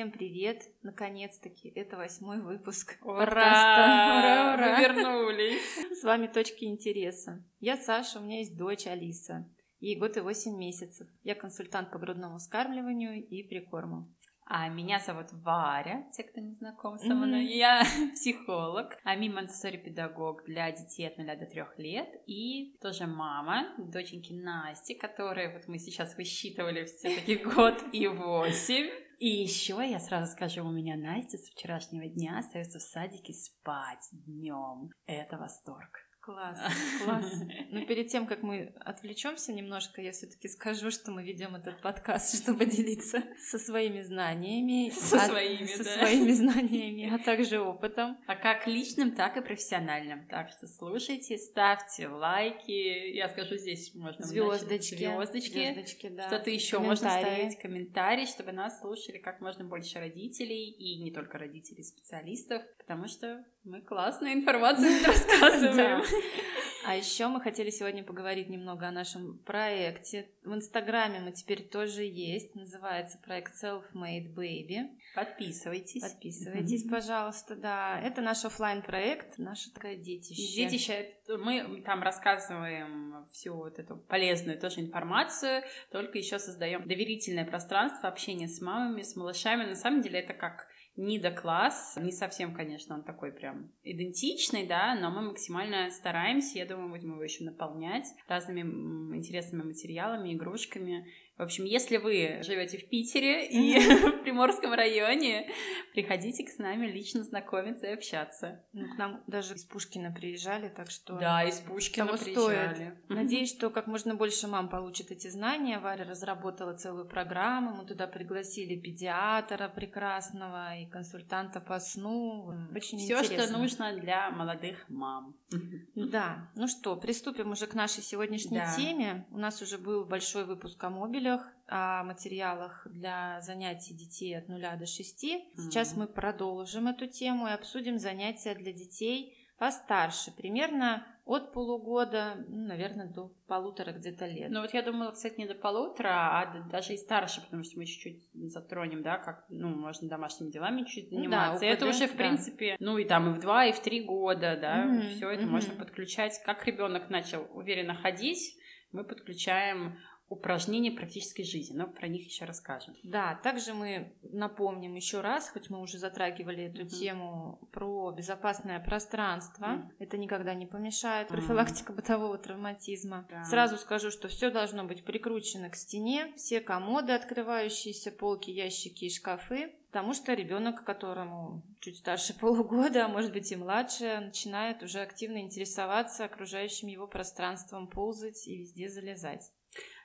Всем привет! Наконец-таки, это восьмой выпуск Ура! Ура, ура! Мы вернулись! С вами «Точки интереса». Я Саша, у меня есть дочь Алиса. Ей год и восемь месяцев. Я консультант по грудному вскармливанию и прикорму. А меня зовут Варя, те, кто не знаком со мной. Я психолог, ами монтессори педагог для детей от 0 до 3 лет и тоже мама доченьки Насти, которой вот мы сейчас высчитывали все-таки год и восемь. И еще я сразу скажу, у меня Настя с вчерашнего дня остается в садике спать днем. Это восторг. Класс, класс. Но перед тем, как мы отвлечемся немножко, я все-таки скажу, что мы ведем этот подкаст, чтобы делиться со своими знаниями, Со а- своими, со да. своими знаниями, а также опытом. А как личным, так и профессиональным. Так что слушайте, ставьте лайки. Я скажу, здесь можно Звездочки, звездочки. звездочки, да. Что-то еще можно ставить, комментарии, чтобы нас слушали как можно больше родителей и не только родителей, специалистов, потому что мы классную информацию рассказываем. А еще мы хотели сегодня поговорить немного о нашем проекте. В Инстаграме мы теперь тоже есть. Называется проект Self-Made Baby. Подписывайтесь. Подписывайтесь, пожалуйста, да. Это наш оффлайн проект наше такое детище. Детище, мы там рассказываем всю вот эту полезную тоже информацию, только еще создаем доверительное пространство общения с мамами, с малышами. На самом деле это как Нида-класс, не совсем, конечно, он такой прям идентичный, да, но мы максимально стараемся, я думаю, будем его еще наполнять разными интересными материалами, игрушками. В общем, если вы живете в Питере и в Приморском районе, приходите к с нами лично знакомиться и общаться. Ну, к нам даже из Пушкина приезжали, так что... Да, из Пушкина того приезжали. стоит. Надеюсь, что как можно больше мам получит эти знания. Варя разработала целую программу. Мы туда пригласили педиатра прекрасного и консультанта по сну. Очень Все, что нужно для молодых мам. Да, ну что, приступим уже к нашей сегодняшней Да. теме. У нас уже был большой выпуск о мобилях, о материалах для занятий детей от 0 до 6. Сейчас Мгм. мы продолжим эту тему и обсудим занятия для детей постарше, примерно от полугода, ну, наверное, до полутора где-то лет. Ну вот я думала, кстати, не до полутора, а даже и старше, потому что мы чуть-чуть затронем, да, как, ну, можно домашними делами чуть Ну да, заниматься. И это уже, в да. принципе, ну и там и в два, и в три года, да, Мгм, все это мгм. можно подключать. Как ребенок начал уверенно ходить, мы подключаем упражнения практической жизни, но про них еще расскажем. Да, также мы напомним еще раз, хоть мы уже затрагивали эту Мгм. тему про безопасное пространство. Мгм. Это никогда не помешает. Профилактика бытового травматизма. Да. Сразу скажу, что все должно быть прикручено к стене, все комоды, открывающиеся полки, ящики и шкафы. Потому что ребенок, которому чуть старше полугода, а может быть и младше, начинает уже активно интересоваться окружающим его пространством, ползать и везде залезать.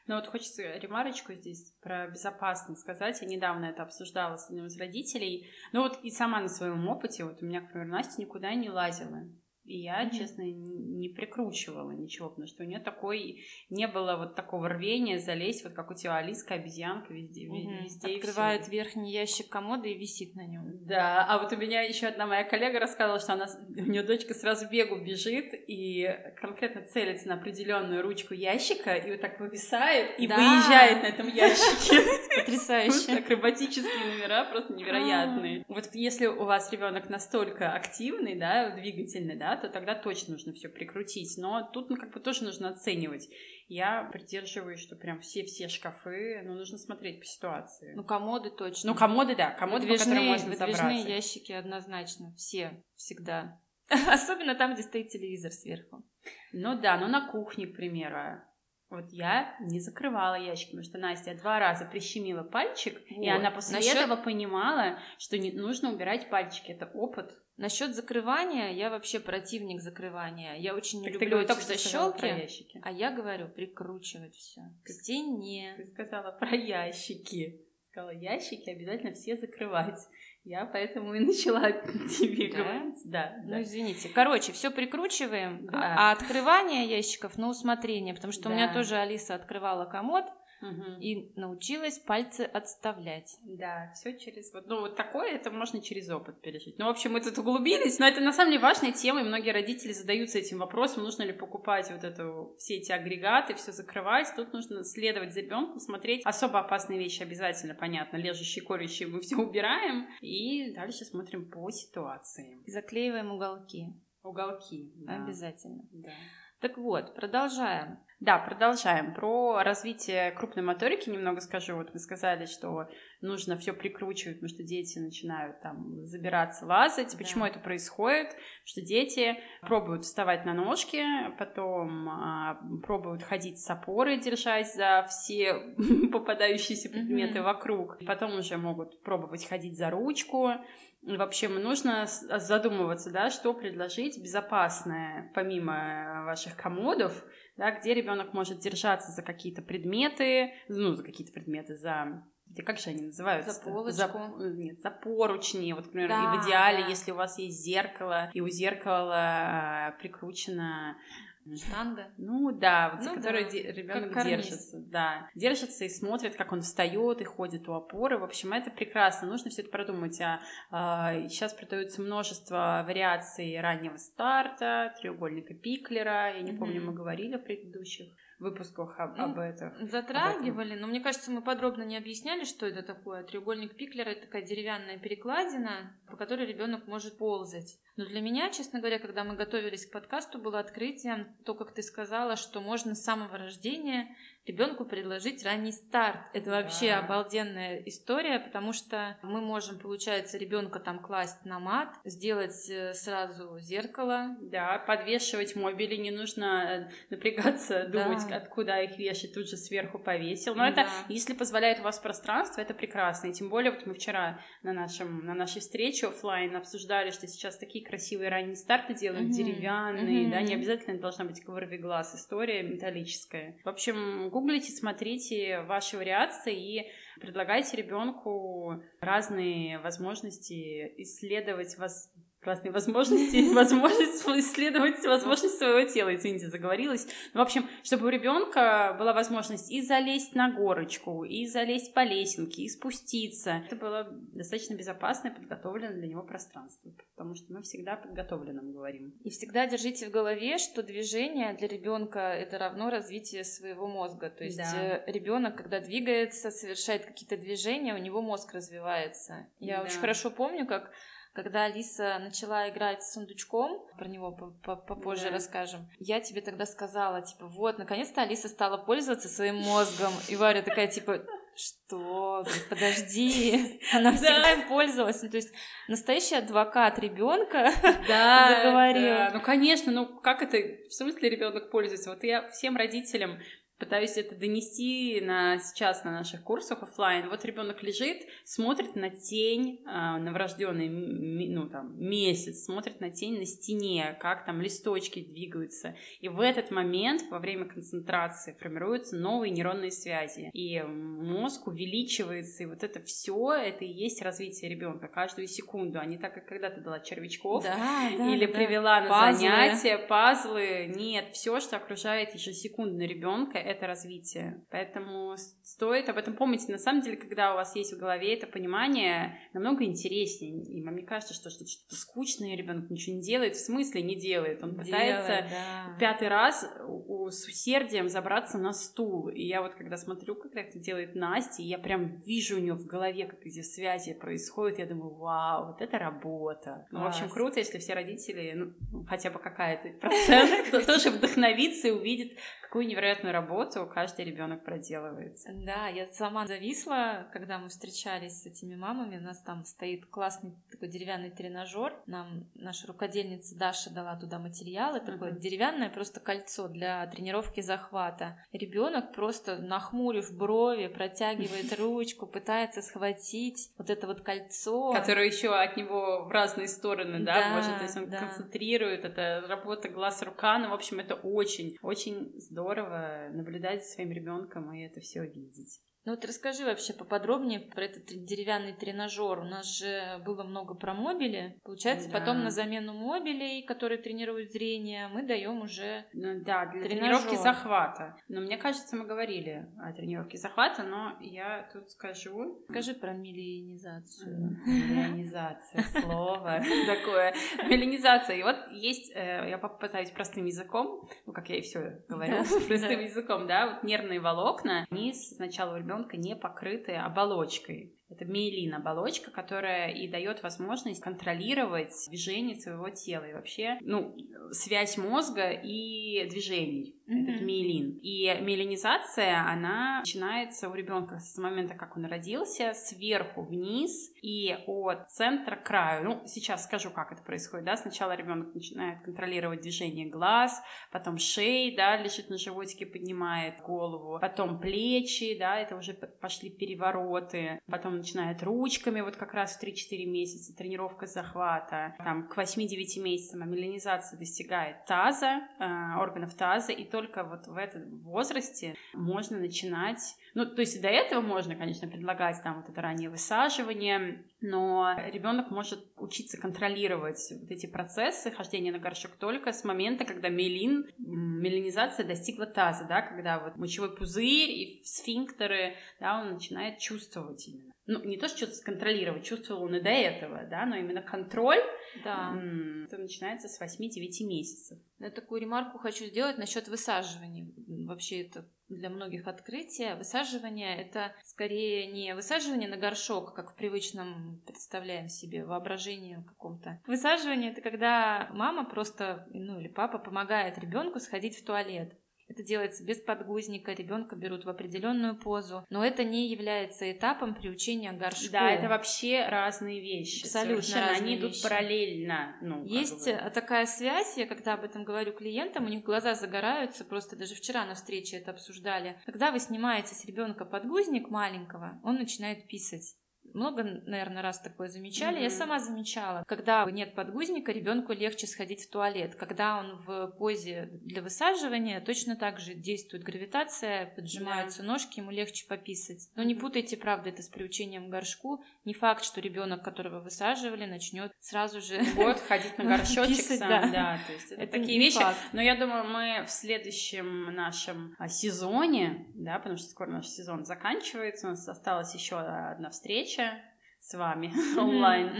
Ну вот хочется ремарочку здесь про безопасность сказать. Я недавно это обсуждала с одним из родителей. Ну вот и сама на своем опыте, вот у меня, к примеру, Настя никуда не лазила. И я, Мгм. честно, не прикручивала ничего, потому что у нее такой не было вот такого рвения залезть, вот как у тебя Алиска, обезьянка везде, ве- Мгм. везде и Открывает всюду. верхний ящик комода и висит на нем. Да, а вот у меня еще одна моя коллега рассказывала, что она, у нее дочка сразу бегу бежит и конкретно целится на определенную ручку ящика и вот так вывисает и Да. выезжает на этом ящике. Потрясающе. акробатические номера просто невероятные. Вот если у вас ребенок настолько активный, да, двигательный, да, то тогда точно нужно все прикрутить. Но тут, ну, как бы тоже нужно оценивать. Я придерживаюсь, что прям все-все шкафы, ну, нужно смотреть по ситуации. Ну, комоды точно. Ну, комоды, да, комоды, по которым Выдвижные- можно выдвижные забраться. ящики однозначно. Все. Всегда. Особенно там, где стоит телевизор сверху. Ну да, ну на кухне, к примеру. Вот я не закрывала ящик, потому что Настя два раза прищемила пальчик, и Вот. она после Насчёт- этого понимала, что не нужно убирать пальчики. Это опыт. Насчет закрывания, я вообще противник закрывания. Я очень не Так ты люблю говоришь, эти защелки. А я говорю, прикручивать все к стене. Ты сказала про ящики. Сказала, ящики обязательно все закрывать. Я поэтому и начала тебе Да? говорить. Да, Ну, да. извините. Короче, все прикручиваем, Да. а открывание ящиков на усмотрение, потому что у меня Да. тоже Алиса открывала комод, Мгм. и научилась пальцы отставлять. Да, все через вот, ну вот такое это можно через опыт пережить. Ну, в общем, мы тут углубились, но это на самом деле важная тема, и многие родители задаются этим вопросом, нужно ли покупать вот эту все эти агрегаты, все закрывать. Тут нужно следовать за ребенком, смотреть особо опасные вещи обязательно, понятно, лежащие, корящие мы все убираем, и дальше смотрим по ситуации. Заклеиваем уголки. Уголки. да. Обязательно. Да. Так вот, продолжаем. Да, продолжаем. Про развитие крупной моторики немного скажу. Вот мы сказали, что нужно все прикручивать, потому что дети начинают там забираться, лазать. Да. Почему это происходит? Что дети пробуют вставать на ножки, потом а, пробуют ходить с опорой, держась за все попадающиеся предметы Мгм. вокруг. Потом уже могут пробовать ходить за ручку. В общем, нужно с- задумываться, да, что предложить безопасное, помимо ваших комодов, да, где ребенок может держаться за какие-то предметы, ну, за какие-то предметы, за как же они называются? За полочку. нет, за поручни. Вот, например, и Да, в идеале, да. если у вас есть зеркало, и у зеркала а, прикручено Штанга. ну да, вот за Ну которой да, ребенок держится, да, держится и смотрит, как он встает и ходит у опоры. В общем, это прекрасно. Нужно все это продумать. А, а, сейчас продаются множество вариаций раннего старта, треугольника Пиклера. Я не помню, Мгм. мы говорили в предыдущих выпусках об, Ну, об этом. Затрагивали, но мне кажется, мы подробно не объясняли, что это такое. Треугольник Пиклера это такая деревянная перекладина, по которой ребенок может ползать. Но для меня, честно говоря, когда мы готовились к подкасту, было открытием то, как ты сказала, что можно с самого рождения ребенку предложить ранний старт. Это Да. вообще обалденная история, потому что мы можем, получается, ребенка там класть на мат, сделать э, сразу зеркало. Да, подвешивать мобили, не нужно э, напрягаться, думать, Да. откуда их вешать, тут же сверху повесил. Но это, Да. если позволяет у вас пространство, это прекрасно. И тем более, вот мы вчера на, нашем, на нашей встрече оффлайн обсуждали, что сейчас такие красивые ранние старты делают, Мгм. деревянные, да, не обязательно это должна быть глаз, история металлическая. В общем, гуглите, смотрите ваши вариации и предлагайте ребенку разные возможности исследовать вас разные возможности, возможность исследовать возможность своего тела, извините, заговорилась. Ну, в общем, чтобы у ребенка была возможность и залезть на горочку, и залезть по лесенке, и спуститься. Это было достаточно безопасное, подготовленное для него пространство, потому что мы всегда подготовленным говорим. И всегда держите в голове, что движение для ребенка это равно развитие своего мозга. То есть Да. ребенок, когда двигается, совершает какие-то движения, у него мозг развивается. Я Да. очень хорошо помню, как когда Алиса начала играть с сундучком, про него по- по- попозже Да. расскажем, я тебе тогда сказала, типа, вот, наконец-то Алиса стала пользоваться своим мозгом. И Варя такая, типа, что? Подожди, она всегда им пользовалась. Ну, то есть настоящий адвокат ребенка Да, Заговорила. да. Ну, конечно, ну как это, в смысле ребенок пользуется? Вот я всем родителям пытаюсь это донести на сейчас на наших курсах оффлайн. Вот ребенок лежит, смотрит на тень, а, новорожденный, ну там месяц, смотрит на тень на стене, как там листочки двигаются. И в этот момент, во время концентрации, формируются новые нейронные связи. И мозг увеличивается, и вот это все, это и есть развитие ребенка каждую секунду, а не так, как когда-то дала червячков, Да, да, или да. привела на Пазлы. занятия, пазлы. Нет, все, что окружает ежесекундно ребенка, это развитие. Поэтому стоит об этом помнить. На самом деле, когда у вас есть в голове это понимание, намного интереснее. И мне кажется, что что-то, скучное ребенок ничего не делает. В смысле не делает? Он пытается Делай, да. пятый раз с усердием забраться на стул. И я вот когда смотрю, как это делает Настя, я прям вижу у нее в голове, как эти связи происходят, я думаю, вау, вот это работа. Ну, в общем, круто, если все родители, ну, хотя бы какая-то процент, то- тоже вдохновится и увидит, какую невероятную работу каждый ребенок проделывает. Да, я сама зависла, когда мы встречались с этими мамами. У нас там стоит классный такой деревянный тренажер. Нам наша рукодельница Даша дала туда материалы. Такое Мгм. деревянное просто кольцо для тренировки захвата. Ребенок просто нахмурив брови, протягивает ручку, пытается схватить вот это вот кольцо. Которое еще от него в разные стороны, да, Да, может, то есть он да. концентрирует, это работа глаз-рука, ну, в общем, это очень, очень здорово наблюдать за своим ребенком и это все видеть. Ну вот расскажи вообще поподробнее про этот деревянный тренажер. У нас же было много про мобили. Получается, да. потом на замену мобилей, которые тренируют зрение, мы даем уже ну, Да, для тренажер. тренировки захвата. Но мне кажется, мы говорили о тренировке захвата, но я тут скажу... Скажи про миллионизацию. Миллионизация, слово такое. Миллионизация. И вот есть, э, я попытаюсь простым языком, ну, как я и все говорю, простым языком, да, вот нервные волокна, они сначала у ребенка ребенка не покрыты оболочкой. Это миелин оболочка, которая и дает возможность контролировать движение своего тела и вообще, ну, связь мозга и движений. Mm-hmm. Этот миелин. И миелинизация, она начинается у ребенка с момента, как он родился, сверху вниз и от центра к краю. Ну, сейчас скажу, как это происходит. Да? Сначала ребенок начинает контролировать движение глаз, потом шеи, да, лежит на животике, поднимает голову, потом плечи, да, это уже пошли перевороты, потом начинает ручками, вот как раз в 3-4 месяца, тренировка захвата, там к 8-9 месяцам амилинизация достигает таза, э, органов таза, и только вот в этом возрасте можно начинать, ну, то есть до этого можно, конечно, предлагать там вот это раннее высаживание, но ребенок может учиться контролировать вот эти процессы хождения на горшок только с момента, когда мелин, мелинизация достигла таза, да, когда вот мочевой пузырь и сфинктеры, да, он начинает чувствовать именно. Ну, не то, что контролировать, чувствовал он и до этого, да, но именно контроль, да. это начинается с 8-9 месяцев. Я такую ремарку хочу сделать насчет высаживания. Вообще это для многих открытие. Высаживание — это скорее не высаживание на горшок, как в привычном представляем себе воображении каком-то. Высаживание — это когда мама просто, ну или папа помогает ребенку сходить в туалет. Это делается без подгузника, ребенка берут в определенную позу, но это не является этапом приучения горшку. Да, это вообще разные вещи. Абсолютно Совершенно. разные Они идут вещи. параллельно. Ну, Есть бы. такая связь, я когда об этом говорю клиентам, у них глаза загораются, просто даже вчера на встрече это обсуждали. Когда вы снимаете с ребенка подгузник маленького, он начинает писать много, наверное, раз такое замечали. Mm-hmm. Я сама замечала. Когда нет подгузника, ребенку легче сходить в туалет. Когда он в позе для высаживания, точно так же действует гравитация, поджимаются yeah. ножки, ему легче пописать. Но не путайте, правда, это с приучением к горшку. Не факт, что ребенок, которого высаживали, начнет сразу же вот ходить на горшочек сам. Да. да, то есть это, это такие вещи. Факт. Но я думаю, мы в следующем нашем а, сезоне, да, потому что скоро наш сезон заканчивается, у нас осталась еще одна встреча с вами онлайн.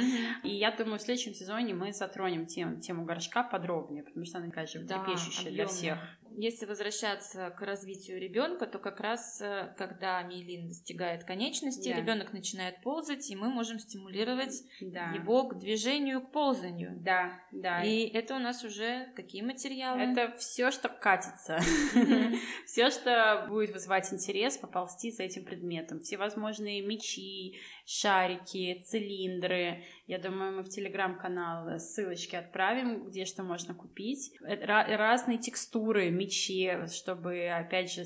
И я думаю, в следующем сезоне мы затронем тему, тему горшка подробнее, потому что она, конечно, да, трепещущая для всех. Если возвращаться к развитию ребенка, то как раз э, когда миелин достигает конечности, да. ребенок начинает ползать, и мы можем стимулировать да. его к движению, к ползанию. Да, да. И это у нас уже какие материалы? Это все, что катится, все, что будет вызывать интерес, поползти за этим предметом. Все возможные мечи, шарики, цилиндры. Я думаю, мы в телеграм-канал ссылочки отправим, где что можно купить. Разные текстуры, мечи, чтобы, опять же,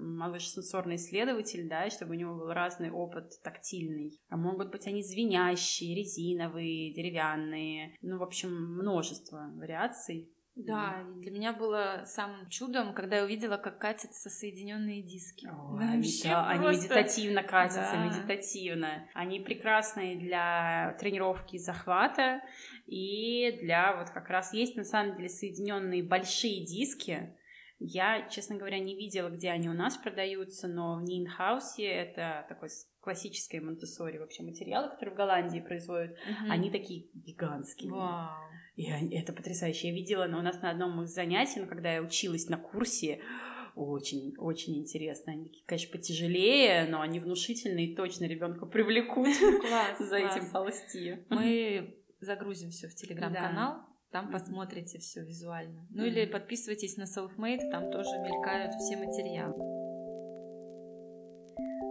малыш сенсорный исследователь, да, чтобы у него был разный опыт тактильный. А могут быть они звенящие, резиновые, деревянные. Ну, в общем, множество вариаций. Да, mm. для меня было самым чудом, когда я увидела, как катятся соединенные диски. Ой, Вообще да, просто... Они медитативно катятся, да. медитативно. Они прекрасные для тренировки захвата и для вот как раз есть на самом деле соединенные большие диски. Я, честно говоря, не видела, где они у нас продаются, но в Нинхаусе это такой классической монтессори вообще материалы, которые в Голландии производят, mm-hmm. они такие гигантские. Вау. И это потрясающе. Я видела, но у нас на одном из занятий, ну, когда я училась на курсе, очень, очень интересно. Они, конечно, потяжелее, но они внушительные точно ребенка привлекут класс, за класс. этим ползти. Мы загрузим все в телеграм-канал. Там посмотрите все визуально. Ну или подписывайтесь на Selfmade, там тоже мелькают все материалы.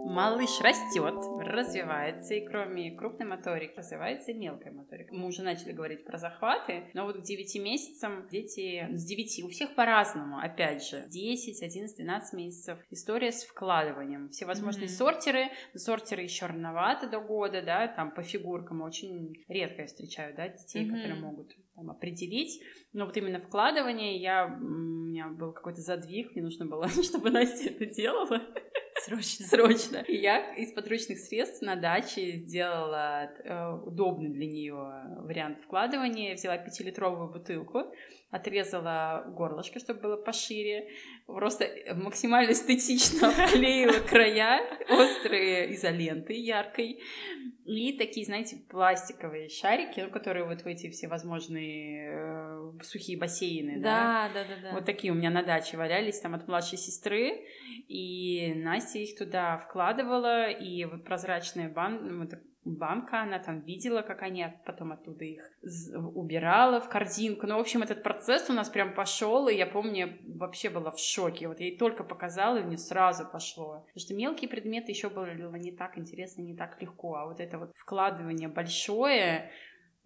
Малыш растет, развивается, и кроме крупной моторики развивается и мелкая моторика. Мы уже начали говорить про захваты, но вот к 9 месяцам дети с 9, у всех по-разному, опять же, 10, 11, 12 месяцев. История с вкладыванием. Все возможные mm-hmm. сортеры, сортеры еще рановато до года, да, там по фигуркам очень редко я встречаю, да, детей, mm-hmm. которые могут там, определить. Но вот именно вкладывание, я, у меня был какой-то задвиг, мне нужно было, чтобы Настя это делала. Срочно. Срочно. И я из подручных средств на даче сделала э, удобный для нее вариант вкладывания. Взяла пятилитровую бутылку, отрезала горлышко, чтобы было пошире, просто максимально эстетично обклеила края острые изолентой яркой и такие, знаете, пластиковые шарики, ну, которые вот в эти все возможные э, сухие бассейны, да? Да, да, да, да. Вот такие у меня на даче валялись там от младшей сестры, и Настя их туда вкладывала, и вот прозрачная бан... банка, она там видела, как они потом оттуда их убирала в корзинку. Ну, в общем, этот процесс у нас прям пошел, и я помню, вообще была в шоке. Вот я ей только показала, и мне сразу пошло. Потому что мелкие предметы еще было не так интересно, не так легко, а вот это вот вкладывание большое,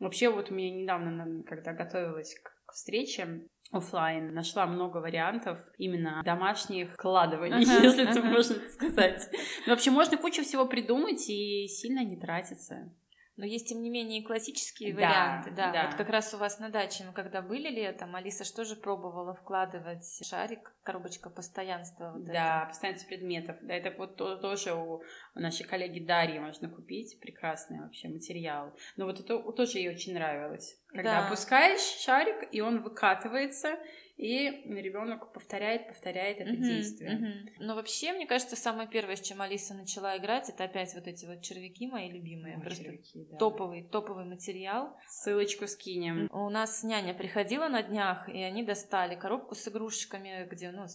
Вообще, вот у меня недавно, когда готовилась к встрече, офлайн нашла много вариантов именно домашних кладываний, uh-huh, если uh-huh. это можно сказать. Ну, вообще можно кучу всего придумать и сильно не тратиться. Но есть, тем не менее, и классические да, варианты. Да, да, вот как раз у вас на даче, мы когда были летом, Алиса что же пробовала вкладывать шарик, коробочка постоянства. Вот да, это. постоянство предметов. Да, это вот тоже у, у нашей коллеги Дарьи можно купить. Прекрасный вообще материал. Но вот это тоже ей очень нравилось. Когда да. опускаешь шарик, и он выкатывается, и ребенок повторяет, повторяет это uh-huh, действие. Uh-huh. Но вообще, мне кажется, самое первое, с чем Алиса начала играть, это опять вот эти вот червяки мои любимые. О, просто червяки, да. топовый, топовый материал. Ссылочку скинем. У нас няня приходила на днях, и они достали коробку с игрушечками, где, ну,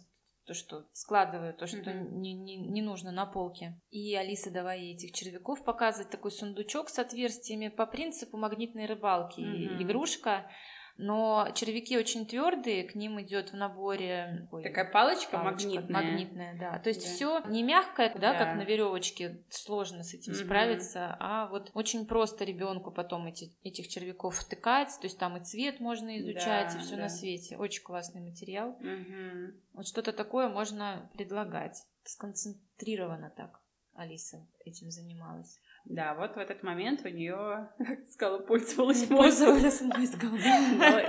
то, что складываю, то, что mm-hmm. не, не, не нужно на полке. И Алиса, давай ей этих червяков показывать, такой сундучок с отверстиями по принципу магнитной рыбалки. Mm-hmm. Игрушка но червяки очень твердые, к ним идет в наборе ой, такая палочка, палочка магнитная. магнитная, да. То есть да. все не мягкое, да, да, как на веревочке, сложно с этим угу. справиться, а вот очень просто ребенку потом эти, этих червяков втыкать, то есть там и цвет можно изучать, да, и все да. на свете. Очень классный материал. Угу. Вот что-то такое можно предлагать. Сконцентрированно так Алиса этим занималась. Да, вот в этот момент у нее, как ты сказала, пользовалась мозгом. мозгом.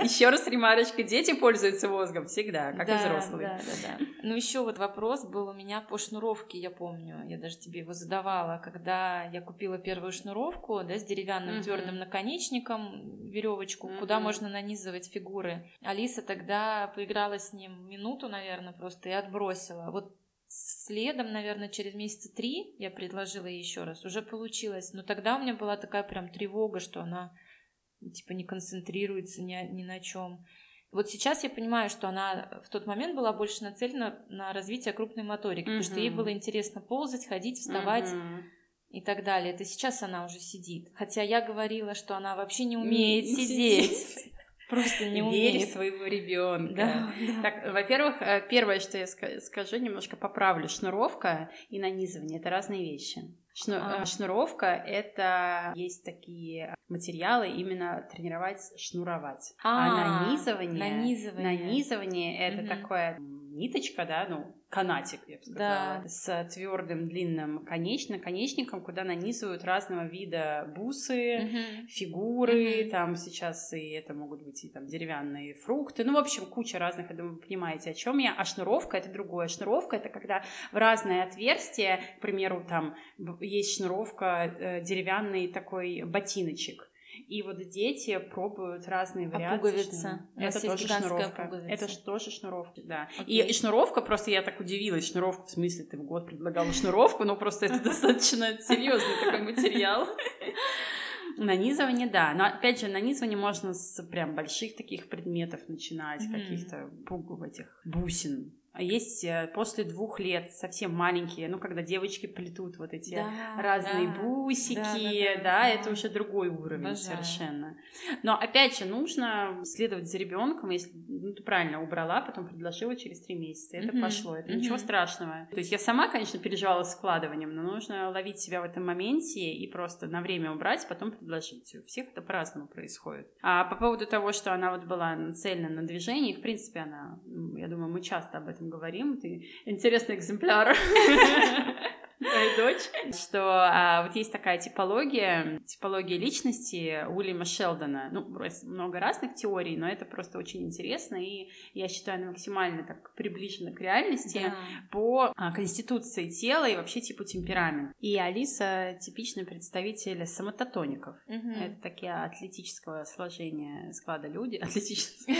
Еще раз ремарочка, дети пользуются мозгом всегда, как и взрослые. Да, да, да. Ну еще вот вопрос был у меня по шнуровке, я помню, я даже тебе его задавала, когда я купила первую шнуровку, да, с деревянным твердым наконечником, веревочку, куда можно нанизывать фигуры. Алиса тогда поиграла с ним минуту, наверное, просто и отбросила. Вот Следом, наверное, через месяца три я предложила ей еще раз. Уже получилось. Но тогда у меня была такая прям тревога, что она типа не концентрируется ни, ни на чем. Вот сейчас я понимаю, что она в тот момент была больше нацелена на развитие крупной моторики, mm-hmm. потому что ей было интересно ползать, ходить, вставать. Mm-hmm и так далее. Это сейчас она уже сидит. Хотя я говорила, что она вообще не умеет не, сидеть. сидеть. Просто не умеет. Своего ребенка. Да, да. Так, во-первых, э, первое, что я скажу, немножко поправлю. Шнуровка и нанизывание — это разные вещи. Шну... а. Э, шнуровка — это есть такие материалы именно тренировать шнуровать. А, а нанизывание... Нанизывание. Нанизывание — это угу. такое ниточка, да, ну, канатик, я бы сказала, да. с твердым длинным конечно, наконечником, куда нанизывают разного вида бусы, угу. фигуры, угу. там сейчас и это могут быть и там деревянные фрукты, ну, в общем, куча разных, я думаю, вы понимаете, о чем я. А шнуровка это другое. Шнуровка это когда в разные отверстия, к примеру, там есть шнуровка э, деревянный такой ботиночек, и вот дети пробуют разные а вариации. пуговица. Это тоже шнуровка. Пуговица. Это тоже шнуровка, да. И, и шнуровка, просто я так удивилась, шнуровка, в смысле, ты в год предлагала шнуровку, но просто это достаточно серьезный такой материал. Нанизывание, да. Но опять же, нанизывание можно с прям больших таких предметов начинать, mm-hmm. каких-то пугов этих бусин. А есть э, после двух лет совсем маленькие, ну, когда девочки плетут вот эти да, разные да, бусики, да, да, да, да, это уже другой уровень Обожаю. совершенно. Но опять же, нужно следовать за ребенком, если ну, ты правильно убрала, потом предложила через три месяца, это mm-hmm. пошло, это mm-hmm. ничего страшного. То есть я сама, конечно, переживала складыванием, но нужно ловить себя в этом моменте и просто на время убрать, потом предложить. У всех это по-разному происходит. А по поводу того, что она вот была нацелена на движение, в принципе, она, я думаю, мы часто об этом говорим, ты интересный экземпляр. твою дочь, что а, вот есть такая типология, типология личности Уильяма Шелдона. Ну, много разных теорий, но это просто очень интересно, и я считаю, она максимально так приближена к реальности да. по а, конституции тела и вообще типу темперамент. И Алиса типичный представитель самототоников. Угу. Это такие атлетического сложения склада люди. Атлетического.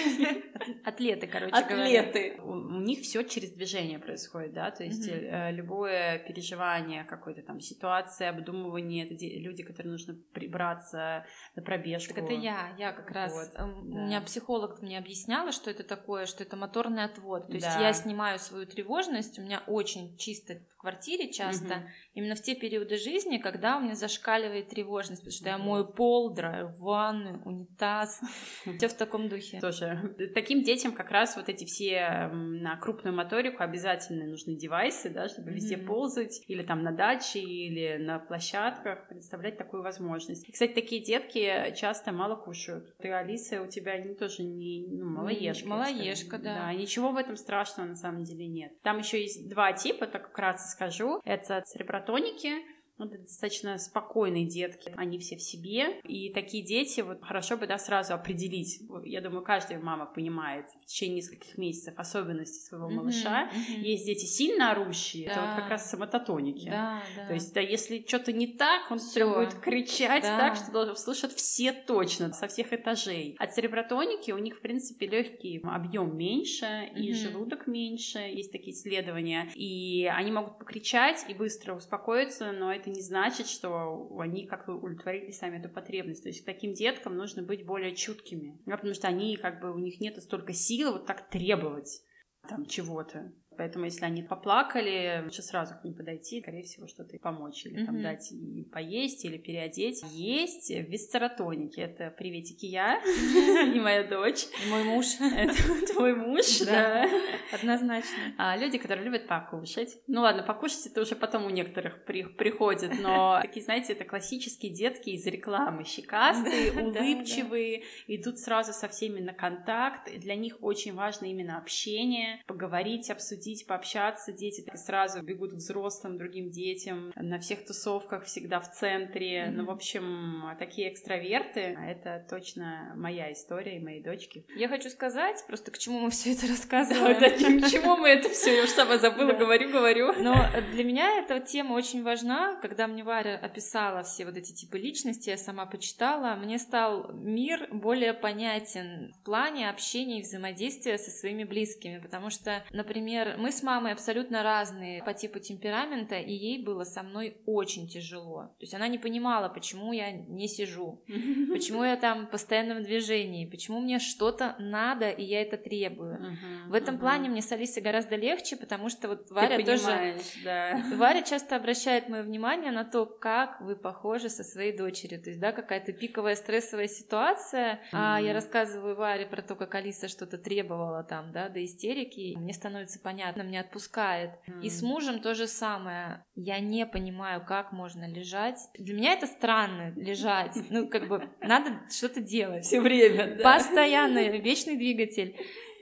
Атлеты, короче Атлеты. У них все через движение происходит, да, то есть э, любое переживание какой-то там ситуации, обдумывание, это люди, которые нужно прибраться на пробежку. Так это я, я как раз. Эм, у меня психолог мне объясняла, что это такое, что это моторный отвод. То есть я снимаю свою тревожность, у меня очень чисто в квартире часто, именно в те периоды жизни, когда у меня зашкаливает тревожность, потому что я мою пол, драю ванну, унитаз, все в таком духе. Тоже. Таким детям как раз вот эти все на крупную моторику обязательно нужны девайсы, да, чтобы везде ползать, или там на даче, или на площадках, представлять такую возможность. И, кстати, такие детки часто мало кушают. Ты, Алиса, у тебя они тоже не ну, малоежка. Малоежка, да. Да, ничего в этом страшного на самом деле нет. Там еще есть два типа, так скажу. Это церебротоники, это достаточно спокойные детки, они все в себе, и такие дети, вот хорошо бы, да, сразу определить, я думаю, каждая мама понимает в течение нескольких месяцев особенности своего малыша, mm-hmm. есть дети сильно орущие, да. это вот как раз самототоники, да, да. то есть, да, если что-то не так, он все будет кричать да. так, что должен слышать все точно, со всех этажей, а церебротоники, у них, в принципе, легкий объем меньше, mm-hmm. и желудок меньше, есть такие исследования, и они могут покричать и быстро успокоиться, но это не значит, что они как-то удовлетворили сами эту потребность. То есть к таким деткам нужно быть более чуткими, потому что они как бы у них нет столько силы вот так требовать там чего-то. Поэтому, если они поплакали, лучше сразу к ним подойти, скорее всего, что-то помочь. Или mm-hmm. там дать и поесть, или переодеть. Есть висцератоники. Это приветики я и моя дочь. Мой муж. Это мой муж, да. Однозначно. А люди, которые любят покушать. Ну ладно, покушать это уже потом у некоторых приходит, но такие, знаете, это классические детки из рекламы. Щекастые, улыбчивые, идут сразу со всеми на контакт. Для них очень важно именно общение, поговорить, обсудить обсудить, пообщаться. Дети так сразу бегут к взрослым, другим детям. На всех тусовках всегда в центре. Mm-hmm. Ну, в общем, такие экстраверты. А это точно моя история и моей дочки. Я хочу сказать, просто к чему мы все это рассказываем. Да, к чему мы это все? Я уж сама забыла, говорю, говорю. Но для меня эта тема очень важна. Когда мне Варя описала все вот эти типы личности, я сама почитала, мне стал мир более понятен в плане общения и взаимодействия со своими близкими. Потому что, например, мы с мамой абсолютно разные по типу темперамента, и ей было со мной очень тяжело. То есть она не понимала, почему я не сижу, почему я там постоянно в движении, почему мне что-то надо, и я это требую. В этом плане мне с Алисой гораздо легче, потому что вот Варя тоже... Да. Варя часто обращает мое внимание на то, как вы похожи со своей дочерью. То есть, да, какая-то пиковая стрессовая ситуация, а я рассказываю Варе про то, как Алиса что-то требовала там, да, до истерики, мне становится понятно, непонятно, мне отпускает. Mm. И с мужем то же самое. Я не понимаю, как можно лежать. Для меня это странно, лежать. Ну, как бы, надо что-то делать. Все время, да. Постоянно, вечный двигатель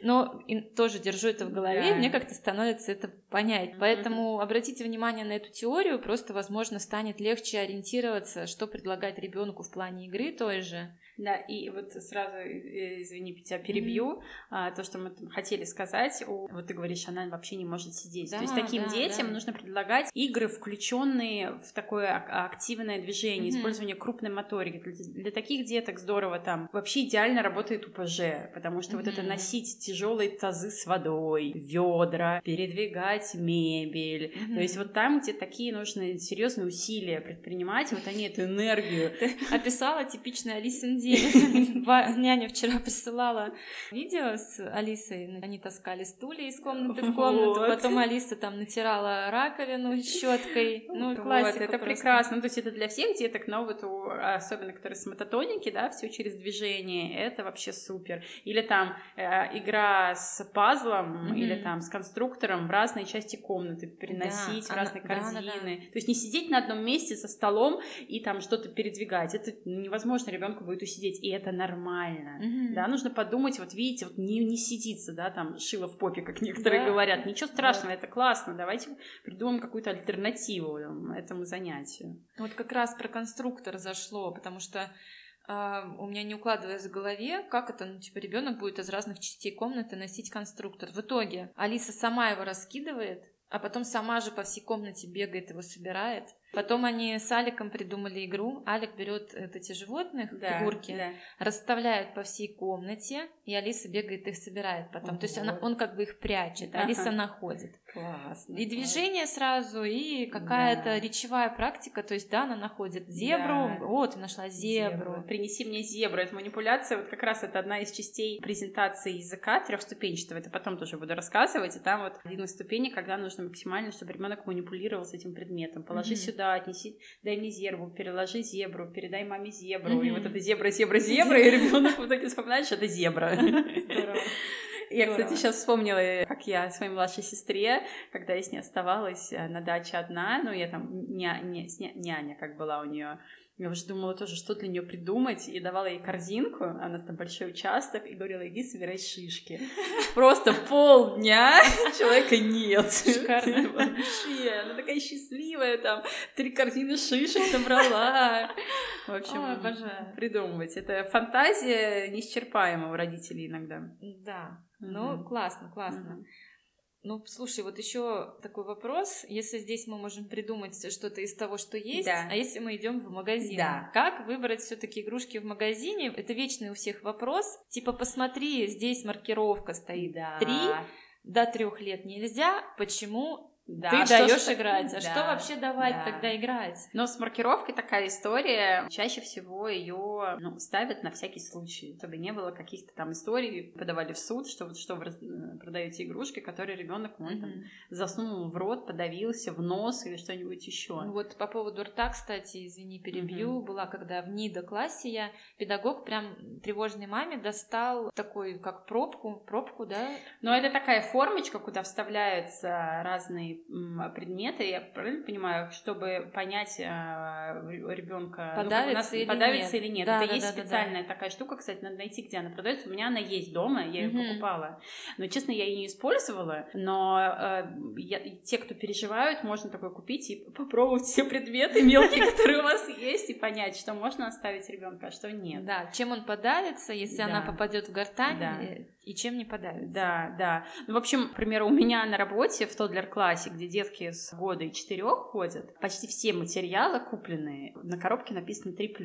но тоже держу это в голове, да. и мне как-то становится это понять. Mm-hmm. Поэтому обратите внимание на эту теорию, просто, возможно, станет легче ориентироваться, что предлагать ребенку в плане игры той же. Да, и вот сразу, э, извини, тебя перебью, mm-hmm. то, что мы хотели сказать, вот ты говоришь, она вообще не может сидеть. Да, То есть таким да, детям да. нужно предлагать игры, включенные в такое активное движение, mm-hmm. использование крупной моторики. Для, для таких деток здорово там. Вообще идеально работает УПЖ, потому что mm-hmm. вот это носить тяжелые тазы с водой, ведра, передвигать мебель. Mm-hmm. То есть вот там, где такие нужны серьезные усилия предпринимать, вот они эту энергию. Ты описала типичный Алисин день. Няня вчера присылала видео с Алисой. Они таскали стулья из комнаты в комнату. Вот. Потом Алиса там натирала раковину щеткой. Ну, вот, классика Это просто. прекрасно. Ну, то есть это для всех деток, но вот у, особенно которые с мототоники, да, все через движение, это вообще супер. Или там э, игра с пазлом mm-hmm. или там с конструктором в разные части комнаты переносить, да, в разные она, корзины. Да, да, да. То есть не сидеть на одном месте со столом и там что-то передвигать. Это невозможно, ребенку будет усидеть, и это нормально. Mm-hmm. Да, нужно подумать, вот видите, вот не, не сидится, да, там шило в попе, как некоторые да. говорят. Ничего страшного, да. это классно. Давайте придумаем какую-то альтернативу этому занятию. Вот как раз про конструктор зашло, потому что Uh, у меня не укладывалось в голове, как это, ну, типа, ребенок будет из разных частей комнаты носить конструктор. В итоге Алиса сама его раскидывает, а потом сама же по всей комнате бегает, его собирает. Потом они с Аликом придумали игру. Алик берет вот эти животных, да, фигурки, да. расставляет по всей комнате, и Алиса бегает их собирает потом. Ого. То есть она, он как бы их прячет, а Алиса находит. Классно. И движение сразу, и какая-то да. речевая практика. То есть, да, она находит зебру. Да. Вот, ты нашла зебру. зебру. Принеси мне зебру. Это манипуляция. Вот как раз это одна из частей презентации языка трехступенчатого. Это потом тоже буду рассказывать. И там вот один из ступеней, когда нужно максимально, чтобы ребенок манипулировал с этим предметом. Положи mm-hmm. сюда, отнеси, дай мне зебру, переложи зебру, передай маме зебру. Mm-hmm. И вот это зебра, зебра, зебра, и ребенок в итоге вспоминает, что это зебра. Здорово. Я, кстати, сейчас вспомнила, как я своей младшей сестре, когда я с ней оставалась э, на даче одна, ну, я там ня, ня, няня как была у нее, я уже думала тоже, что для нее придумать, и давала ей корзинку, она там большой участок, и говорила, иди собирай шишки. Просто полдня человека нет. Шикарно. Вообще, она такая счастливая, там, три корзины шишек собрала. В общем, Ой, обожаю. придумывать. Это фантазия неисчерпаемая у родителей иногда. Да, ну, классно, классно. Ну, слушай, вот еще такой вопрос. Если здесь мы можем придумать что-то из того, что есть, да. а если мы идем в магазин, да. как выбрать все-таки игрушки в магазине? Это вечный у всех вопрос. Типа, посмотри, здесь маркировка стоит да. три до трех лет нельзя. Почему да, ты даешь играть. А да, что вообще давать да. тогда играть? Но с маркировкой такая история. Чаще всего ее ну, ставят на всякий случай, чтобы не было каких-то там историй, подавали в суд, что вот что вы э, продаете игрушки, которые ребенок мой mm-hmm. там засунул в рот, подавился в нос или что-нибудь еще. Ну, вот по поводу рта, кстати, извини, перебью, mm-hmm. была когда в НИДа классе я педагог прям тревожной маме достал такой как пробку, пробку, да? Ну это такая формочка, куда вставляются разные предметы, я правильно понимаю, чтобы понять э, ребенка ну, подавится, ну, или, подавится нет. или нет. Да, Это да, есть да, специальная да. такая штука, кстати, надо найти, где она продается. У меня она есть дома, я ее угу. покупала. Но, честно, я ее не использовала. Но э, я, те, кто переживают, можно такое купить и попробовать все предметы мелкие, которые у вас есть, и понять, что можно оставить ребенка, а что нет. Да, чем он подавится, если она попадет в гортань, э, и чем не подавится. Да, да. Ну, в общем, к примеру, у меня на работе в Тодлер-классе, где детки с года и четырех ходят, почти все материалы купленные, на коробке написано 3+.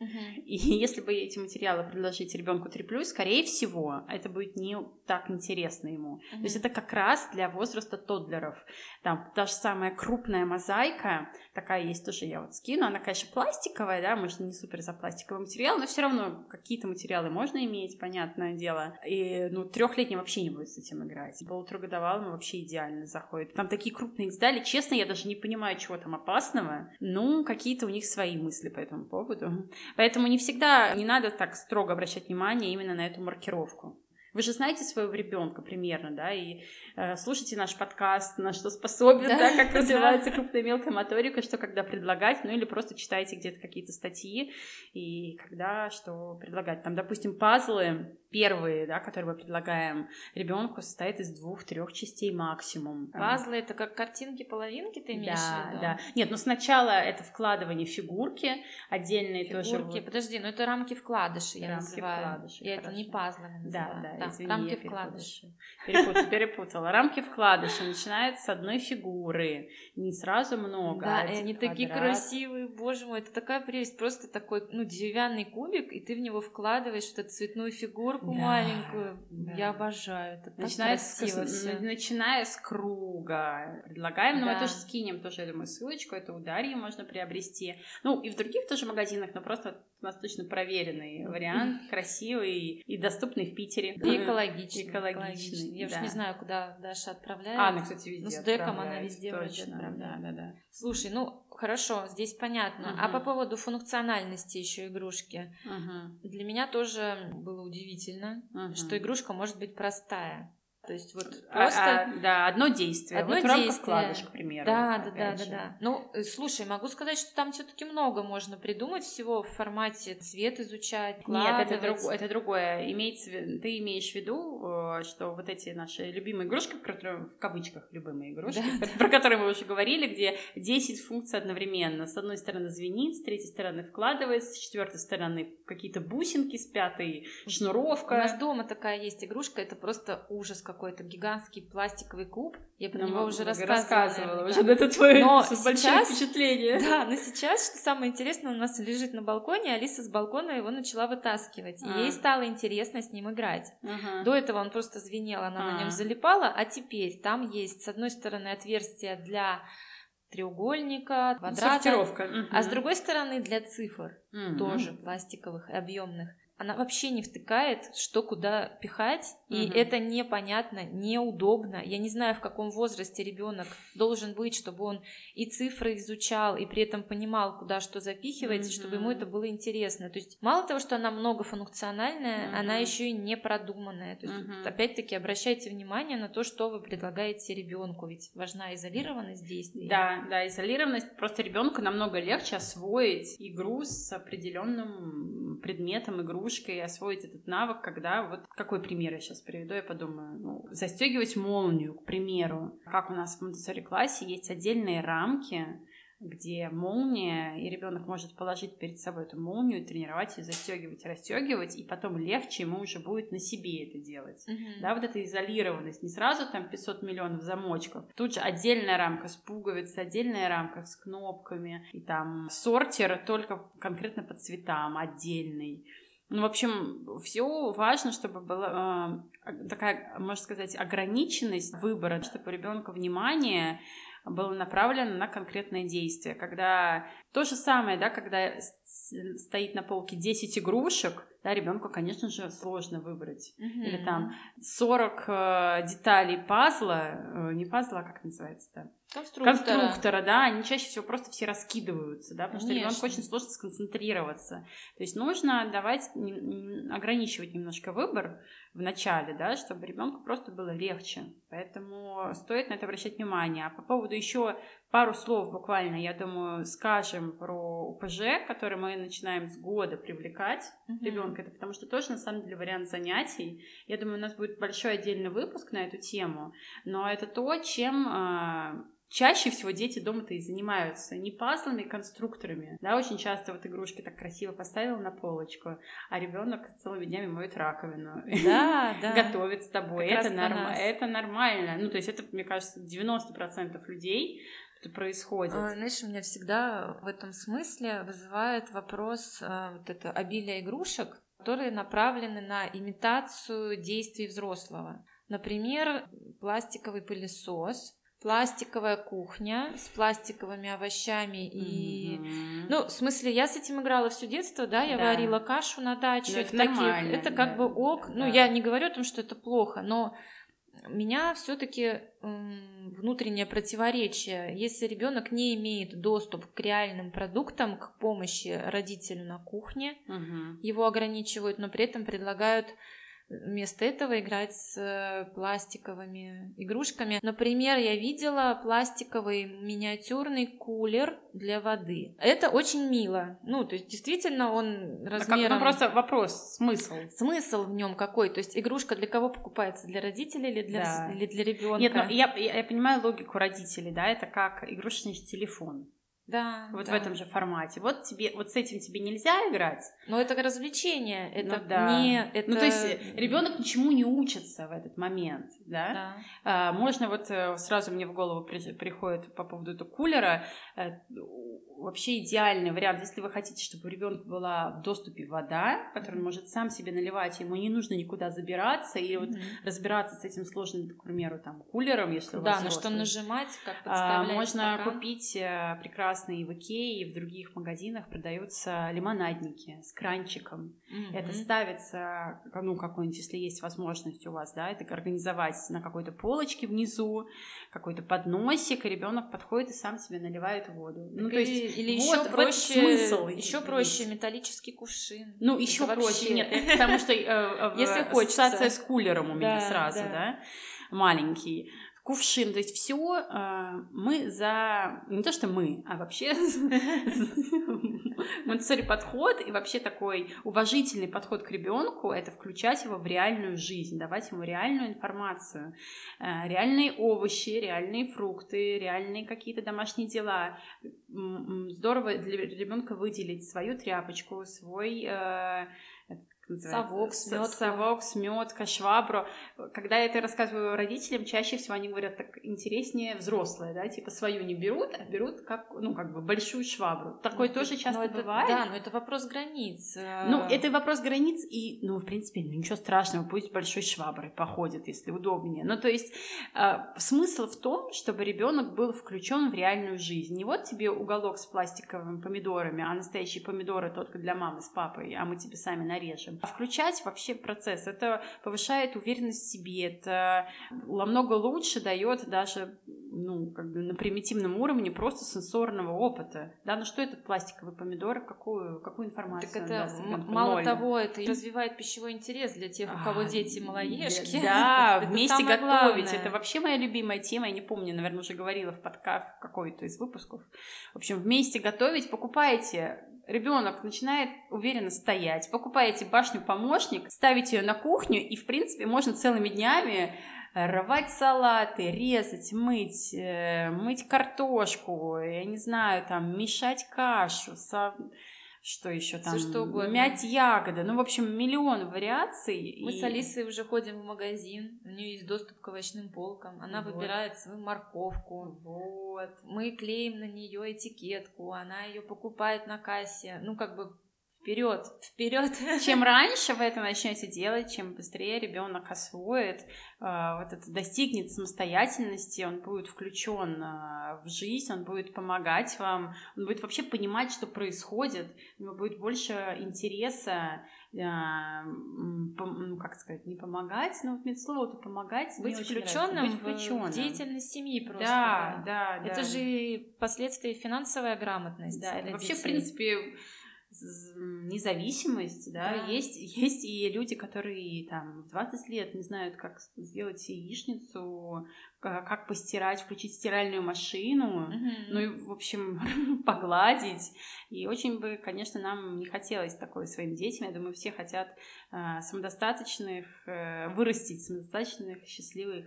Угу. И если бы эти материалы предложить ребенку 3+, скорее всего, это будет не так интересно ему. Угу. То есть это как раз для возраста тоддлеров. Там та же самая крупная мозаика, такая есть тоже, я вот скину, она, конечно, пластиковая, да, может, не супер за пластиковый материал, но все равно какие-то материалы можно иметь, понятное дело. И, ну, трехлетний вообще не будет с этим играть. Полуторагодовалому вообще идеально заходит. Там такие крупные издали, честно, я даже не понимаю, чего там опасного. Ну, какие-то у них свои мысли по этому поводу. Поэтому не всегда не надо так строго обращать внимание именно на эту маркировку. Вы же знаете своего ребенка примерно, да, и э, слушайте наш подкаст, на что способен, да, да как развивается крупная и мелкая моторика, что когда предлагать, ну или просто читайте где-то какие-то статьи и когда что предлагать. Там, допустим, пазлы первые, да, которые мы предлагаем ребенку, состоят из двух-трех частей максимум. Пазлы это как картинки, половинки, ты имеешь да, в виду? Да, Нет, ну сначала это вкладывание фигурки, отдельные фигурки. тоже. Фигурки, подожди, ну это рамки вкладыши я рамки называю. Вкладыши, хорошо. это не пазлами называю. Да, да, да извини, рамки вкладыши. Перепутала, перепутала. Рамки вкладыши начинают с одной фигуры, не сразу много. Да, и они такие красивые, боже мой, это такая прелесть, просто такой, ну, деревянный кубик, и ты в него вкладываешь вот эту цветную фигурку, да, маленькую. Да. Я обожаю. Это начиная, с, начиная с круга. Предлагаем, но да. мы тоже скинем тоже, я думаю, ссылочку. Это у Дарьи можно приобрести. Ну, и в других тоже магазинах, но просто у нас точно проверенный вариант, красивый и доступный в Питере. И экологичный. Экологичный, Я да. уж не знаю, куда Даша отправляет. А, она, кстати, везде Ну, с деком она везде точно. Да, да, да. Слушай, ну хорошо, здесь понятно. А Мгм. по поводу функциональности еще игрушки. Мгм, Для меня тоже было удивительно, мгм. что игрушка может быть простая. То есть вот А, просто... а, да, одно действие. Одно вот в рамках действие. вкладыш, к примеру. Да, да, да, да, да. Ну, э, слушай, могу сказать, что там все-таки много можно придумать всего в формате цвет изучать. Нет, это, друг- это другое. Имеется, ты имеешь в виду, э, что вот эти наши любимые игрушки, которые, в кавычках любимые игрушки, Да, про которые мы уже говорили, где 10 функций одновременно. С одной стороны звенит, с третьей стороны вкладывается, с четвертой стороны какие-то бусинки, с пятой У шнуровка. нас дома такая есть игрушка, это просто ужас какой-то, гигантский пластиковый куб. Я про Ну, него уже рассказывала. рассказывала. Уже это твое Но большое сейчас- впечатление. Да, но сейчас, что самое интересное, у нас лежит на балконе, Алиса с балкона его начала вытаскивать. И А. ей стало интересно с ним играть. Ага. До этого он просто звенел, она на А. нем залипала, а теперь там есть с одной стороны отверстие для треугольника, квадрата, Сортировка. а с другой стороны для цифр, Мгм. тоже пластиковых и объемных. Она вообще не втыкает, что куда пихать, и Мгм. это непонятно, неудобно. Я не знаю, в каком возрасте ребенок должен быть, чтобы он и цифры изучал, и при этом понимал, куда что запихивается, чтобы ему это было интересно. То есть мало того, что она многофункциональная, Мгм. она еще и не продуманная. То есть Мгм. вот опять-таки обращайте внимание на то, что вы предлагаете ребенку, ведь важна изолированность действий. Да, да, изолированность. Просто ребенку намного легче освоить игру с определенным предметом, игрушкой, освоить этот навык, когда вот какой пример я сейчас приведу, я подумаю, ну, застегивать молнию, к примеру. Как у нас в Монтессори классе есть отдельные рамки, где молния, и ребенок может положить перед собой эту молнию, тренировать ее, застегивать, расстегивать, и потом легче ему уже будет на себе это делать. Мгм. Да, вот эта изолированность, не сразу там 500 миллионов замочков. Тут же отдельная рамка с пуговицей, отдельная рамка с кнопками, и там сортир только конкретно по цветам отдельный. Ну, в общем, все важно, чтобы была э, такая, можно сказать, ограниченность выбора, чтобы у ребенка внимание было направлено на конкретное действие. Когда то же самое, да, когда стоит на полке 10 игрушек, да, ребенку, конечно же, сложно выбрать. Мгм. Или там 40 э, деталей пазла, э, не пазла, а как называется-то? Конструктора. Конструктора, да, они чаще всего просто все раскидываются, да, потому что ребенку Конечно. очень сложно сконцентрироваться. То есть нужно давать, ограничивать немножко выбор в начале, да, чтобы ребенку просто было легче. Поэтому стоит на это обращать внимание. А по поводу еще пару слов буквально, я думаю, скажем про УПЖ, который мы начинаем с года привлекать Мгм. ребенка. Это потому что тоже на самом деле вариант занятий. Я думаю, у нас будет большой отдельный выпуск на эту тему, но это то, чем а, чаще всего дети дома-то и занимаются. Не пазлами, а конструкторами. Да, очень часто вот игрушки так красиво поставил на полочку, а ребенок целыми днями моет раковину. Да, да. Готовит с тобой. Это, раз про норм- нас. это нормально. Ну, то есть это, мне кажется, 90% людей это происходит. А, Знаешь, у меня всегда в этом смысле вызывает вопрос а, вот это обилие игрушек, которые направлены на имитацию действий взрослого. Например, пластиковый пылесос, пластиковая кухня с пластиковыми овощами и... Мгм. Ну, в смысле, я с этим играла все детство, да, я Да. варила кашу на даче. Ну, это таких. Это да, как бы ок. да. Ну, я не говорю о том, что это плохо, но меня все-таки внутреннее противоречие. Если ребенок не имеет доступ к реальным продуктам, к помощи родителю на кухне, Мгм. его ограничивают, но при этом предлагают вместо этого играть с э, пластиковыми игрушками. Например, я видела пластиковый миниатюрный кулер для воды. Это очень мило. Ну, то есть действительно он А как- размером... ну, просто вопрос, смысл. Смысл в нем какой? То есть игрушка для кого покупается? Для родителей или для, Да. или для ребенка? Нет, ну я, я, я понимаю логику родителей, да, это как игрушечный телефон. Да. Вот да. в этом же формате. Вот тебе, вот с этим тебе нельзя играть. Но это развлечение. Это Ну да. не... Это... Ну, то есть ребенок ничему не учится в этот момент, да? Да. А, можно вот э, сразу мне в голову при- приходит по поводу этого кулера. э, вообще идеальный вариант, если вы хотите, чтобы у ребенка была в доступе вода, которую он может сам себе наливать, ему не нужно никуда забираться вот mm-hmm. разбираться с этим сложным, к примеру, там кулером, если у вас Да, на что нажимать, как а, Можно стакан. купить прекрасные в Икее и в других магазинах продаются лимонадники с кранчиком. Mm-hmm. Это ставится, ну какой-нибудь, если есть возможность у вас, да, это организовать на какой-то полочке внизу, какой-то подносик, и ребенок подходит и сам себе наливает воду. Ну, то есть или вот, еще проще, смысл еще проще металлический кувшин. Ну, еще это проще, вообще... нет, потому что э, э, Если ассоциация с кулером у меня сразу, да, маленький кувшин, то есть все э, мы за не то что мы, а вообще Монтессори подход и вообще такой уважительный подход к ребенку это включать его в реальную жизнь, давать ему реальную информацию, э, реальные овощи, реальные фрукты, реальные какие-то домашние дела. Здорово для ребенка выделить свою тряпочку, свой э, Совок, сметка. Совок, сметка, швабру. Когда я это рассказываю родителям, чаще всего они говорят, так интереснее взрослые, да, типа свою не берут, а берут как, ну, как бы большую швабру. Такое ну, тоже часто это, бывает. Да, но это вопрос границ. Э. Ну, это вопрос границ, и, ну, в принципе, ну, ничего страшного, пусть большой шваброй походит, если удобнее. Ну, то есть э, смысл в том, чтобы ребенок был включен в реальную жизнь. Не вот тебе уголок с пластиковыми помидорами, а настоящие помидоры только для мамы с папой, а мы тебе сами нарежем а включать вообще процесс. Это повышает уверенность в себе, это намного лучше дает даже ну, как бы на примитивном уровне просто сенсорного опыта. Да, ну что этот пластиковый помидор, какую, какую информацию так это мало Ноль. того, это развивает пищевой интерес для тех, у кого а, дети малоежки. Да, вместе готовить. Это вообще моя любимая тема, я не помню, наверное, уже говорила в подкаст какой-то из выпусков. В общем, вместе готовить, покупайте ребенок начинает уверенно стоять, покупаете башню-помощник, ставите ее на кухню, и, в принципе, можно целыми днями рвать салаты, резать, мыть, э, мыть картошку, я не знаю, там, мешать кашу, со что еще там? Все что угодно. Мять ягоды. Ну, в общем, миллион вариаций. Мы и... с Алисой уже ходим в магазин. У нее есть доступ к овощным полкам. Она вот. выбирает свою морковку. Вот. Мы клеим на нее этикетку. Она ее покупает на кассе. Ну, как бы вперед, вперед. Чем раньше вы это начнете делать, чем быстрее ребенок освоит, э, вот это достигнет самостоятельности, он будет включен э, в жизнь, он будет помогать вам, он будет вообще понимать, что происходит, у него будет больше интереса э, ну, как сказать, не помогать, но вот слово то помогать, быть включенным, быть включенным в деятельность семьи просто. Да, да, да. Это да. же впоследствии финансовая грамотность. Да, это вообще, в принципе, независимость, да, да. Есть, есть и люди, которые там в 20 лет не знают, как сделать яичницу, как постирать, включить стиральную машину, mm-hmm. ну и, в общем, погладить. И очень бы, конечно, нам не хотелось такое своим детям. Я думаю, все хотят э, самодостаточных, э, вырастить самодостаточных, счастливых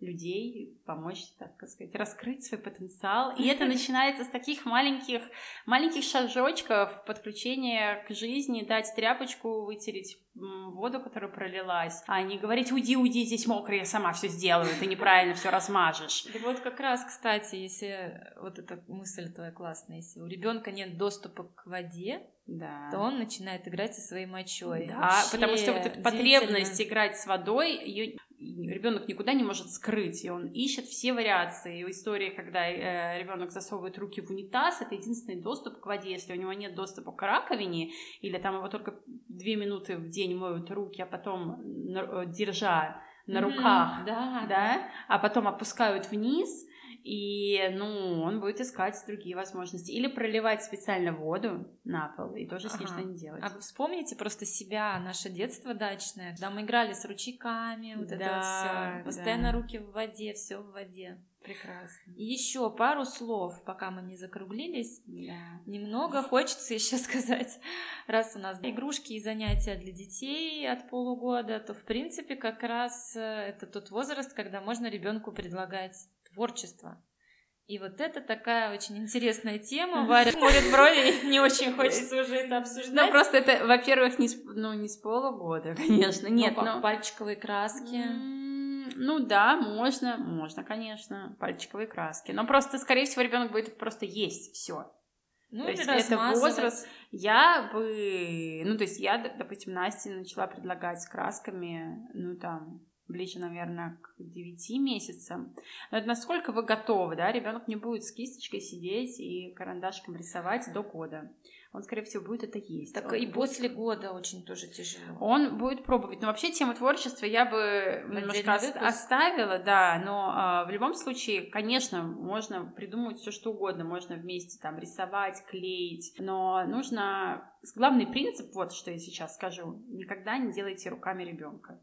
людей, помочь, так сказать, раскрыть свой потенциал. И это начинается с таких маленьких, маленьких шажочков подключения к жизни, дать тряпочку, вытереть воду, которая пролилась, а не говорить «Уйди, уйди, здесь мокро, я сама все сделаю, ты неправильно все размажешь». И вот как раз, кстати, если вот эта мысль твоя классная, если у ребенка нет доступа к воде, да. то он начинает играть со своей мочой. Да, Вообще потому что вот эта потребность играть с водой, ее ребенок никуда не может скрыть, и он ищет все вариации. И истории, когда э, ребенок засовывает руки в унитаз, это единственный доступ к воде. Если у него нет доступа к раковине, или там его только две минуты в день моют руки, а потом э, держа на руках, mm-hmm, да, да, а потом опускают вниз, и, ну, он будет искать другие возможности. Или проливать специально воду на пол и тоже с ней ага. что-нибудь делать. А вы вспомните просто себя, наше детство дачное, когда мы играли с ручейками, вот да, это вот все. Постоянно да. руки в воде, все в воде. Прекрасно. И еще пару слов, пока мы не закруглились. Да. Немного хочется еще сказать. Раз у нас игрушки и занятия для детей от полугода, то в принципе как раз э, это тот возраст, когда можно ребенку предлагать творчество. И вот это такая очень интересная тема. Варя смотрит брови, не очень хочется уже это обсуждать. Ну, просто это, во-первых, не с, ну, не с полугода, конечно. Нет, ну, но... пальчиковые краски. Ну да, можно, можно, конечно, пальчиковые краски. Но просто, скорее всего, ребенок будет просто есть все. Ну, то есть это возраст. Я бы, ну, то есть я, допустим, Насте начала предлагать с красками, ну, там, ближе, наверное, к 9 месяцам. Но это насколько вы готовы, да? Ребенок не будет с кисточкой сидеть и карандашком рисовать до года. Он, скорее всего, будет это есть. Так он и будет... после года очень тоже тяжело. Он будет пробовать. Но вообще тему творчества я бы немножко оставила, да. Но а, в любом случае, конечно, можно придумать все что угодно. Можно вместе там рисовать, клеить. Но нужно... Главный принцип, вот что я сейчас скажу, никогда не делайте руками ребенка.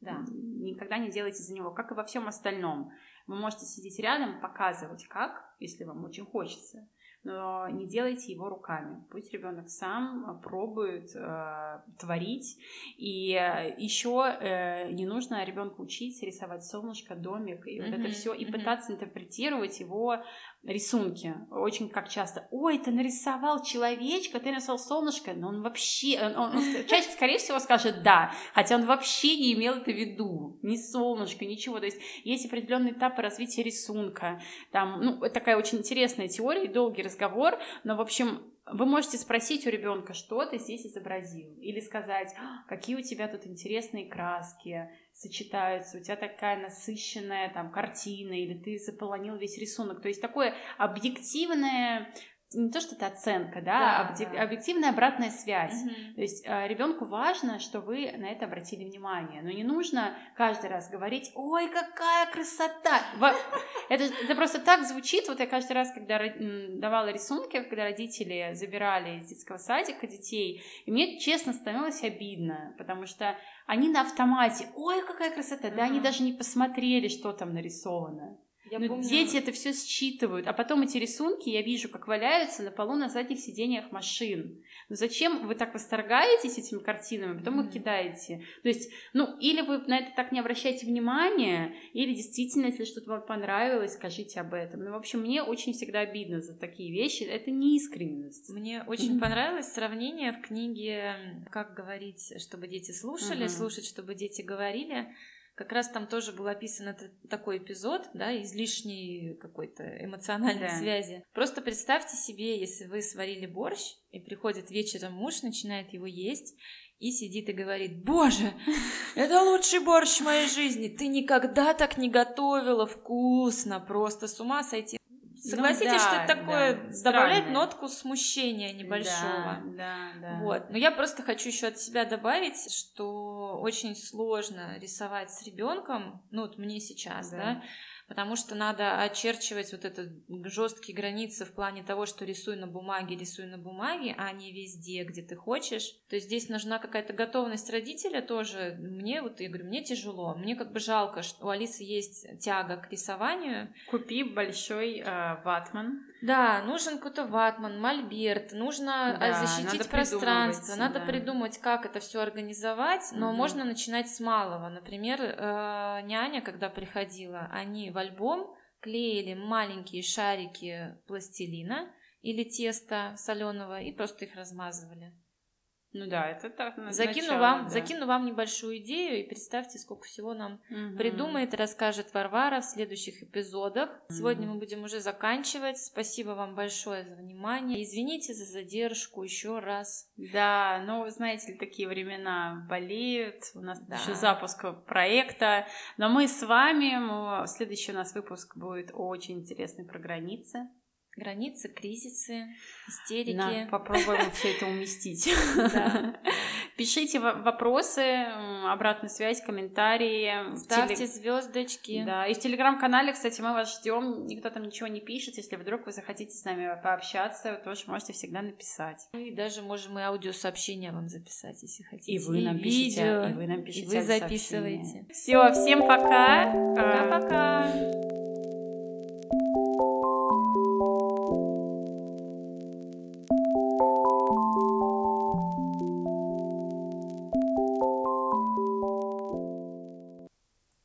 Да. Никогда не делайте за него, как и во всем остальном. Вы можете сидеть рядом, показывать как, если вам очень хочется но не делайте его руками. Пусть ребенок сам э, пробует э, творить. И э, еще э, не нужно ребенку учить рисовать солнышко, домик и mm-hmm, вот это все, и mm-hmm. пытаться интерпретировать его рисунки. Очень как часто, ой, ты нарисовал человечка, ты нарисовал солнышко, но он вообще, он, он, он чаще, скорее всего, скажет да, хотя он вообще не имел это в виду, ни солнышко, ничего. То есть есть определенные этапы развития рисунка. Там, ну, такая очень интересная теория и долгий разговор, но, в общем, вы можете спросить у ребенка, что ты здесь изобразил, или сказать, «А, какие у тебя тут интересные краски сочетаются, у тебя такая насыщенная там картина, или ты заполонил весь рисунок. То есть такое объективное не то, что это оценка, да, да, объек- да. объективная обратная связь. Угу. То есть э, ребенку важно, что вы на это обратили внимание, но не нужно каждый раз говорить, ой, какая красота. Это, это просто так звучит. Вот я каждый раз, когда давала рисунки, когда родители забирали из детского садика детей, и мне честно становилось обидно, потому что они на автомате, ой, какая красота, да, они даже не посмотрели, что там нарисовано. Я Но помню... Дети это все считывают, а потом эти рисунки я вижу, как валяются на полу на задних сиденьях машин. Но зачем вы так восторгаетесь этими картинами, а потом mm-hmm. их кидаете? То есть, ну, или вы на это так не обращаете внимания, или действительно, если что-то вам понравилось, скажите об этом. Ну, в общем, мне очень всегда обидно за такие вещи. Это не искренность. Мне очень mm-hmm. понравилось сравнение в книге «Как говорить, чтобы дети слушали», mm-hmm. «Слушать, чтобы дети говорили». Как раз там тоже был описан этот, такой эпизод, да, излишней какой-то эмоциональной да. связи. Просто представьте себе, если вы сварили борщ, и приходит вечером муж, начинает его есть, и сидит и говорит, боже, это лучший борщ в моей жизни, ты никогда так не готовила, вкусно, просто с ума сойти. Согласитесь, ну, да, что это такое да, добавляет странно. нотку смущения небольшого. Да, да, да. Вот. Но я просто хочу еще от себя добавить, что очень сложно рисовать с ребенком, ну вот мне сейчас, да, да потому что надо очерчивать вот это жесткие границы в плане того, что рисуй на бумаге, рисуй на бумаге, а не везде, где ты хочешь. То есть здесь нужна какая-то готовность родителя тоже. Мне вот, я говорю, мне тяжело, мне как бы жалко, что у Алисы есть тяга к рисованию. Купи большой э, ватман. Да, нужен какой-то ватман, мольберт, нужно а, да, защитить надо пространство, надо да. придумать, как это все организовать, но угу. можно начинать с малого. Например, э, няня, когда приходила, они в альбом клеили маленькие шарики пластилина или теста соленого и просто их размазывали. Ну да, это так. Закину, начало, вам, да. закину вам небольшую идею и представьте, сколько всего нам угу. придумает и расскажет Варвара в следующих эпизодах. Угу. Сегодня мы будем уже заканчивать. Спасибо вам большое за внимание. Извините за задержку еще раз. Да, ну вы знаете такие времена болеют. У нас да. еще запуск проекта. Но мы с вами. Следующий у нас выпуск будет очень интересный про границы. Границы, кризисы, истерики. На, попробуем все это уместить. Пишите вопросы, обратную связь, комментарии. Ставьте звездочки. Да, и в телеграм-канале, кстати, мы вас ждем. Никто там ничего не пишет. Если вдруг вы захотите с нами пообщаться, вы тоже можете всегда написать. И даже можем и аудиосообщение вам записать, если хотите. И вы нам пишите. И вы нам пишите. И вы записываете. Все, всем пока. Пока-пока.